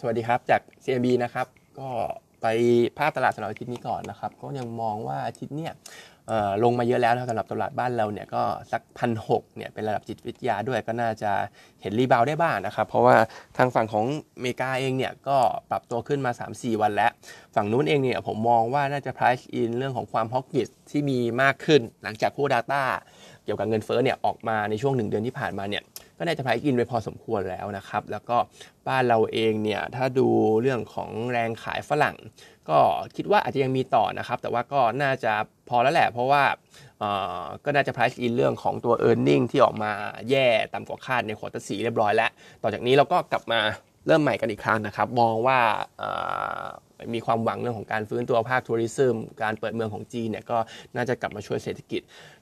สวัสดีครับจาก CMB นะครับ ก็ไปภาพตลาดสำหรับอาทิตย์นี้ก่อนนะครับ ก็ยังมองว่าอาทิตย์เนี่ยลงมาเยอะแล้วนะสำหรับตลาดบ้านเราเนี่ยก็สักพันหกเนี่ยเป็นระดับจิตวิทยาด้วยก็น่าจะเห็นรีบาวด์ได้บ้างนะครับ เพราะว่าทางฝั่งของอเมริกาเองเนี่ยก็ปรับตัวขึ้นมา 3-4 วันแล้ว ฝั่งนู้นเองเนี่ยผมมองว่าน่าจะ price in เรื่องของความ hawkish ที่มีมากขึ้น หลังจากผู้ data เกี่ยวกับเงินเฟ้อเนี่ยออกมาในช่วงหนึ่งเดือนที่ผ่านมาเนี่ย ก็น่าจะ price in ไปพอสมควรแล้วนะครับ แล้วก็บ้านเราเองเนี่ยถ้าดูเรื่องของแรงขายฝรั่ง ก็คิดว่าอาจจะยังมีต่อนะครับ แต่ว่าก็น่าจะพอแล้วแหละ เพราะว่าก็น่าจะ price in เรื่องของตัว e a r n i n g ที่ออกมาแย่ต่ำกว่าคาดใน quarter สี่เรียบร้อยแล้ว ต่อจากนี้เราก็กลับมาเริ่มใหม่กันอีกครั้งนะครับ มองว่า มีความหวังเรื่องของการฟื้นตัวภาค tourism การเปิดเมืองของจีนเนี่ยก็น่าจะกลับมาช่วยเศรษฐกิจ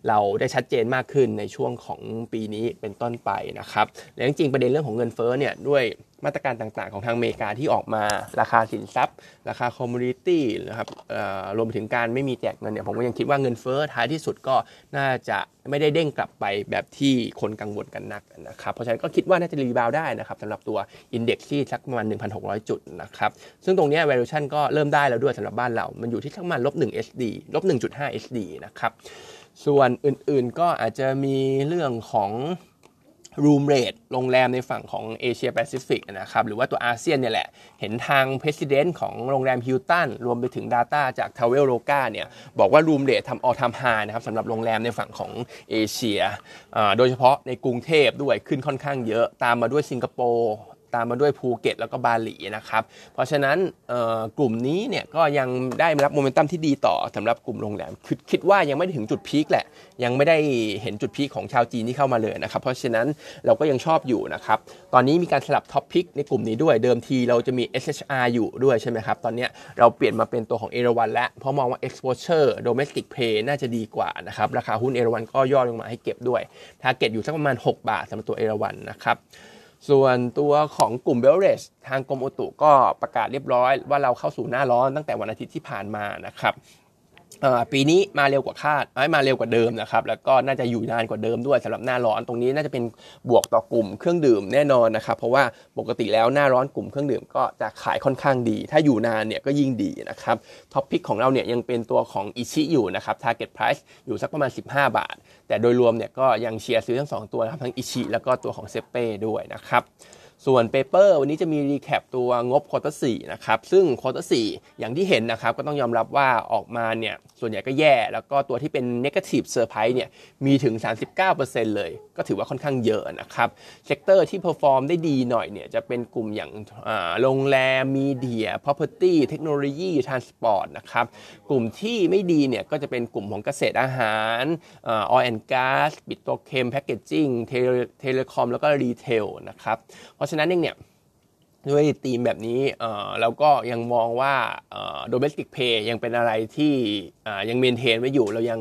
เราได้ชัดเจนมากขึ้นในช่วงของปีนี้เป็นต้นไปนะครับและจริงๆประเด็นเรื่องของเงินเฟ้อเนี่ยด้วยมาตรการต่างๆ ของทางอเมริกาที่ออกมาราคาสินทรัพย์ ราคา commodity นะครับรวมไปถึงการไม่มีแจกเงินเนี่ยผมก็ยังคิดว่าเงินเฟ้อท้ายที่สุดก็น่าจะไม่ได้เด้งกลับไปแบบที่คนกังวลกันนักนะครับเพราะฉะนั้นก็คิดว่าน่าจะ rebound ได้นะครับสำหรับตัว index ที่สักประมาณ 1,600 จุดนะครับซึ่งตรงนี้ valuation ก็เริ่มได้แล้วด้วยสำหรับบ้านเรา มันอยู่ที่สักประมาณลบ1 SD ลบ1.5 SD นะครับ ส่วนอื่นๆก็อาจจะมีเรื่องของ room rate โรงแรมในฝั่งของเอเชียแปซิฟิกนะครับ หรือว่าตัวอาเซียนเนี่ยแหละ เห็นทาง President ของโรงแรมฮิลตันรวมไปถึง Data จาก t r a v e l o g a เนี่ย บอกว่า room rate ทำ all time high นะครับสำหรับโรงแรมในฝั่งของเอเชีย โดยเฉพาะในกรุงเทพด้วยขึ้นค่อนข้างเยอะ ตามมาด้วยสิงคโปร์ ตามมาด้วยภูเก็ตแล้วก็บาหลีนะครับ เพราะฉะนั้นกลุ่มนี้เนี่ยก็ยังได้รับโมเมนตัมที่ดีต่อสำหรับกลุ่มโรงแรมคิดคิดว่ายังไม่ถึงจุด peak แหละ ยังไม่ได้เห็นจุด peak ของชาวจีนที่เข้ามาเลยนะครับ เพราะฉะนั้นเราก็ยังชอบอยู่นะครับ ตอนนี้มีการสลับ top pick ในกลุ่มนี้ด้วย เดิมทีเราจะมี SHR อยู่ด้วยใช่ไหมครับ ตอนนี้เราเปลี่ยนมาเป็นตัวของเอราวัณแล้วเพราะมองว่า exposure domestic play น่าจะดีกว่านะครับราคาหุ้นเอราวัณก็ย่อลงมาให้เก็บด้วย target อยู่สักประมาณ 6 บาทสำหรับตัวเอราวัณนะครับ ส่วนตัวของกลุ่ม beverage ทางกรมอุตุก็ประกาศเรียบร้อยว่าเราเข้าสู่หน้าร้อนตั้งแต่วันอาทิตย์ที่ผ่านมานะครับ ปีนี้มาเร็วกว่าคาดมาเร็วกว่าเดิมนะครับ แล้วก็น่าจะอยู่นานกว่าเดิมด้วยสำหรับหน้าร้อนตรงนี้น่าจะเป็นบวกต่อกลุ่มเครื่องดื่มแน่นอนนะครับ เพราะว่าปกติแล้วหน้าร้อนกลุ่มเครื่องดื่มก็จะขายค่อนข้างดี ถ้าอยู่นานเนี่ยก็ยิ่งดีนะครับ top pick ของเราเนี่ยยังเป็นตัวของอิชิอยู่นะครับ target price อยู่สักประมาณ 15 บาท แต่โดยรวมเนี่ยก็ยังเชียร์ซื้อทั้ง 2 ตัวนะครับทั้งอิชิแล้วก็ตัวของเซ็ปเป้ด้วยนะครับ ส่วน paper วันนี้จะมี recap ตัวงบ quarter สี่นะครับซึ่ง quarter สี่อย่างที่เห็นนะครับก็ต้องยอมรับว่าออกมาเนี่ยส่วนใหญ่ก็แย่ แล้วก็ตัวที่เป็น Negative Surprise เนี่ยมีถึง 39%เลย ก็ถือว่าค่อนข้างเยอะนะครับ sector ที่ perform ได้ดีหน่อยเนี่ยจะเป็นกลุ่มอย่างโรงแรมมีเดีย property เทคโนโลยี transport นะครับกลุ่มที่ไม่ดีเนี่ยก็จะเป็นกลุ่มของเกษตรอาหารอ่า oil and gas petrochem packaging telecom แล้วก็ retail นะครับเพราะฉะนั้นเองเนี่ย ด้วยธีมแบบนี้เราก็ยังมองว่าเอ่อ domestic pay ยังเป็นอะไรที่ยัง maintain ไว้อยู่ เรายัง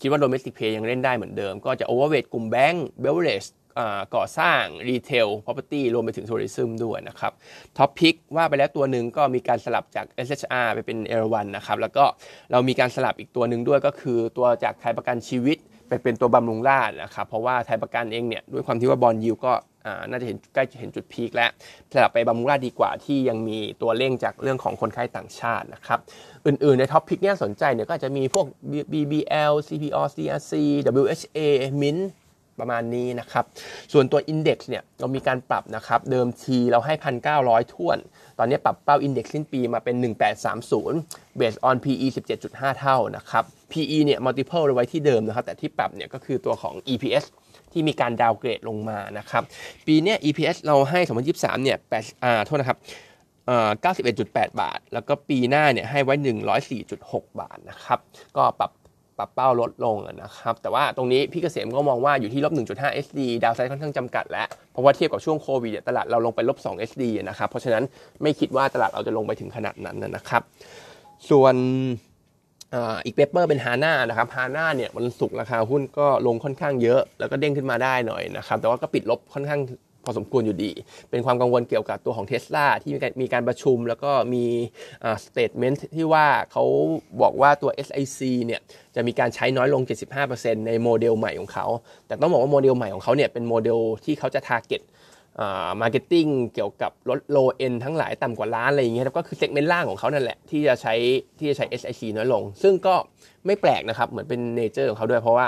คิดว่า domestic pay ยังเล่นได้เหมือนเดิม ก็จะ overweight กลุ่มแบงก์ beverage อ่าก่อสร้าง retail property รวมไปถึง tourism ด้วยนะครับtop pick ว่าไปแล้วตัวหนึ่งก็มีการสลับจาก SHR ไปเป็น เอราวัณ นะครับแล้วก็เรามีการสลับอีกตัวหนึ่งด้วยก็คือตัวจากไทยประกันชีวิตไปเป็นตัวบำรุงราษฎร์นะครับเพราะว่าไทยประกันเองเนี่ยด้วยความที่ว่า bond yield ก็ น่าจะเห็นใกล้จะเห็นจุด peak แล้วสลับไปบำรุงราษฎร์ดีกว่าที่ยังมีตัวเร่งจากเรื่องของคนไข้ต่างชาตินะครับ อื่นๆ ใน top pick เนี่ยสนใจเนี่ยก็อาจจะมีพวก BBL CPO CRC WHA MINT ประมาณนี้นะครับ ส่วนตัว Index เนี่ยเรามีการปรับนะครับ เดิมทีเราให้ 1,900ท่วน ตอนนี้ปรับเป้า Index สิ้นปีมาเป็น 1830 based on PE 17.5 เท่านะครับ PE เนี่ย multiple เราไว้ที่เดิมนะครับ แต่ที่ปรับเนี่ยก็คือตัวของ EPS ที่มีการดาวเกรดลงมานะครับ ปีนี้ EPS เราให้ 2023 เนี่ย8อ่าโทษนะครับเอ่อ91.8 บาท แล้วก็ปีหน้าเนี่ยให้ไว้ 104.6 บาทนะครับ ก็ปรับปรับเป้าลดลงนะครับ แต่ว่าตรงนี้พี่เกษมก็มองว่าอยู่ที่ลบ 1.5 SD ดาวไซด์ค่อนข้างจำกัดแล้ว เพราะว่าเทียบกับช่วงโควิดตลาดเราลงไปลบ 2 SD นะครับ เพราะฉะนั้นไม่คิดว่าตลาดเราจะลงไปถึงขนาดนั้นนะครับ ส่วน อีกเปเปอร์เป็นฮาน่านะครับฮาน่าเนี่ยวันศุกร์ราคาหุ้นก็ลงค่อนข้างเยอะ แล้วก็เด้งขึ้นมาได้หน่อยนะครับแต่ว่าก็ปิดลบค่อนข้างพอสมควรอยู่ดี เป็นความกังวลเกี่ยวกับตัวของเท s l a ที่มีการมีการประชุม แล้วก็มีstatement ที่ว่าเขาบอกว่าตัว SIC เนี่ยจะมีการใช้น้อยลง 75%ในโมเดลใหม่ของเขา แต่ต้องบอกว่าโมเดลใหม่ของเขาเนี่ยเป็นโมเดลที่เขาจะ target marketing เกี่ยวกับรถ low end ทั้งหลายต่ำกว่าล้านอะไรอย่างเงี้ยก็คือ segment ล่างของเขานั่นแหละ ที่จะใช้ที่จะใช้ SIC น้อยลง ซึ่งก็ไม่แปลกนะครับ เหมือนเป็น nature ของเขาด้วยเพราะว่า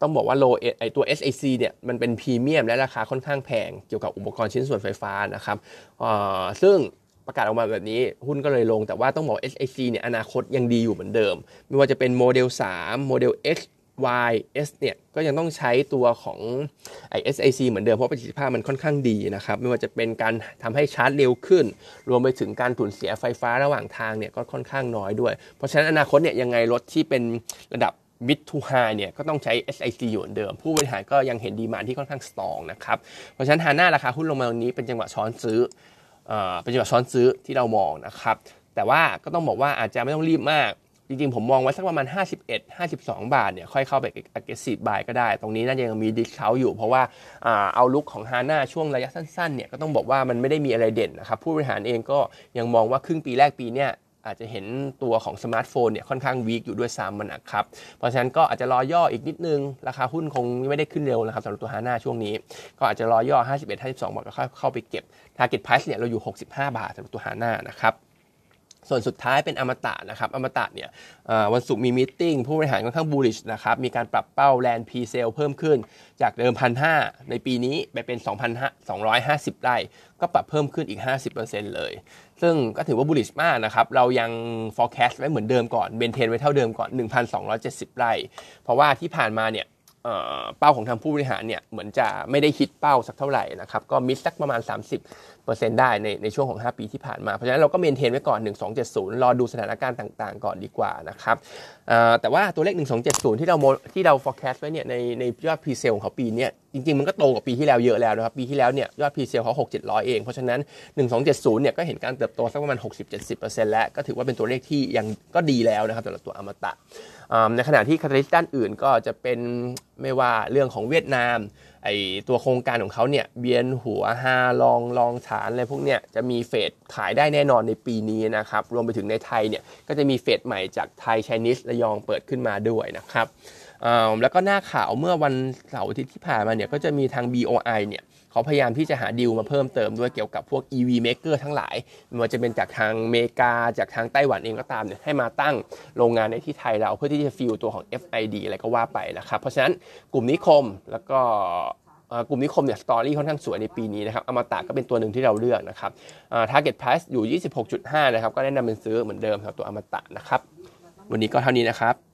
ต้องบอกว่าโลไอตัว SIC เนี่ยมันเป็นพรีเมียมและราคาค่อนข้างแพง เกี่ยวกับอุปกรณ์ชิ้นส่วนไฟฟ้านะครับซึ่งประกาศออกมาแบบนี้หุ้นก็เลยลงแต่ว่าต้องบอก SIC เนี่ยอนาคตยังดีอยู่เหมือนเดิม ไม่ว่าจะเป็นโมเดล3โมเดล X Y S เนี่ยก็ยังต้องใช้ตัวของไอ SIC เหมือนเดิมเพราะประสิทธิภาพมันค่อนข้างดีนะครับ ไม่ว่าจะเป็นการทำให้ชาร์จเร็วขึ้น รวมไปถึงการสูญเสียไฟฟ้าระหว่างทางเนี่ยก็ค่อนข้างน้อยด้วย เพราะฉะนั้นอนาคตเนี่ยยังไงรถที่เป็นระดับ mid to high เนี่ยก็ต้องใช้ SIC อยู่เหมือนเดิม ผู้บริหารก็ยังเห็น demand ที่ค่อนข้าง strong นะครับเพราะฉะนั้นฮาน่าราคาหุ้นลงมาตรงนี้เป็นจังหวะช้อนซื้อเป็นจังหวะช้อนซื้อที่เรามองนะครับแต่ว่าก็ต้องบอกว่าอาจจะไม่ต้องรีบมาก จริงๆ ผมมองไว้สักประมาณ 51 52 บาทเนี่ยค่อยเข้าไป aggressive buy ก็ได้ ตรงนี้น่าจะยังมี discount อยู่ เพราะว่า outlook ของฮาน่าช่วงระยะสั้นๆเนี่ยก็ต้องบอกว่ามันไม่ได้มีอะไรเด่นนะครับผู้บริหารเองก็ยังมองว่าครึ่งปีแรกปีเนี่ยอาจจะเห็นตัวของสมาร์ทโฟนเนี่ยค่อนข้าง weak อยู่ด้วยซ้ำมันนะครับ เพราะฉะนั้นก็อาจจะรอย่ออีกนิดนึง ราคาหุ้นคงไม่ได้ขึ้นเร็วนะครับสำหรับตัวฮาน่าช่วงนี้ ก็อาจจะรอย่อ 51 52 บาทก็เข้าไปเก็บ target price เนี่ยเราอยู่ 65 บาทสำหรับตัวฮาน่านะครับ ส่วนสุดท้ายเป็นอมตะนะครับอมตะเนี่ยวันศุกร์มี meeting ผู้บริหารค่อนข้าง bullish นะครับมีการปรับเป้า land presale เพิ่มขึ้น จากเดิมพันห้าในปีนี้ไปเป็น2,250 ไร่ ก็ปรับเพิ่มขึ้นอีก 50%เลย ซึ่งก็ถือว่า bullish มากนะครับ เรายัง forecast ไว้เหมือนเดิมก่อน maintain ไว้เท่าเดิมก่อน 1,270 ไร่ เพราะว่าที่ผ่านมาเนี่ยเป้าของทางผู้บริหารเนี่ยเหมือนจะไม่ได้ฮิตเป้าสักเท่าไหร่นะครับก็ miss สักประมาณ 30 ได้ในในช่วงของ 5 ปีที่ผ่านมา เพราะฉะนั้นเราก็ maintain ไว้ก่อน 1270 รอดูสถานการณ์ต่างๆ ก่อนดีกว่านะครับแต่ว่าตัวเลข 1270 ที่เราที่เรา forecast ไว้เนี่ยในในยอด presale ของเขาปีนี้จริงๆ มันก็โตกว่าปีที่แล้วเยอะแล้วนะครับ ปีที่แล้วเนี่ยยอด presale เขา 6 700 เอง เพราะฉะนั้น 1270 เนี่ยก็เห็นการเติบโตสักประมาณ 60-70%แล้ว ก็ถือว่าเป็นตัวเลขที่ยังก็ดีแล้วนะครับสำหรับตัวอมตะในขณะที่คาตาลิสต์ด้านอื่นก็จะเป็นไม่ว่าเรื่องของเวียดนามไอตัวโครงการของเขาเนี่ยเบียนหัวฮาลองลองฐานอะไรพวกเนี้ยจะมีเฟดขายได้แน่นอนในปีนี้นะครับ รวมไปถึงในไทยเนี่ยก็จะมีเฟดใหม่จากไทยไชนีสระยองเปิดขึ้นมาด้วยนะครับ แล้วก็หน้าข่าวเมื่อวันเสาร์อาทิตย์ที่ผ่านมาเนี่ยก็จะมีทาง BOI เนี่ยเขาพยายามที่จะหาดีลมาเพิ่มเติมด้วยเกี่ยวกับพวก EV maker ทั้งหลายไม่ว่าจะเป็นจากทางเมกา จากทางไต้หวันเองก็ตามเนี่ยให้มาตั้งโรงงานในที่ไทยเราเพื่อที่จะฟิลตัวของ FID อะไรก็ว่าไปนะครับเพราะฉะนั้นกลุ่มนิคมแล้วก็กลุ่มนิคมเนี่ยสตอรี่ค่อนข้างสวยในปีนี้นะครับอมตะก็เป็นตัวหนึ่งที่เราเลือกนะครับ target price อยู่ 26.5 นะครับ ก็แนะนำเป็นซื้อเหมือนเดิมสำหรับตัวอมตะนะครับ วันนี้ก็เท่านี้นะครับ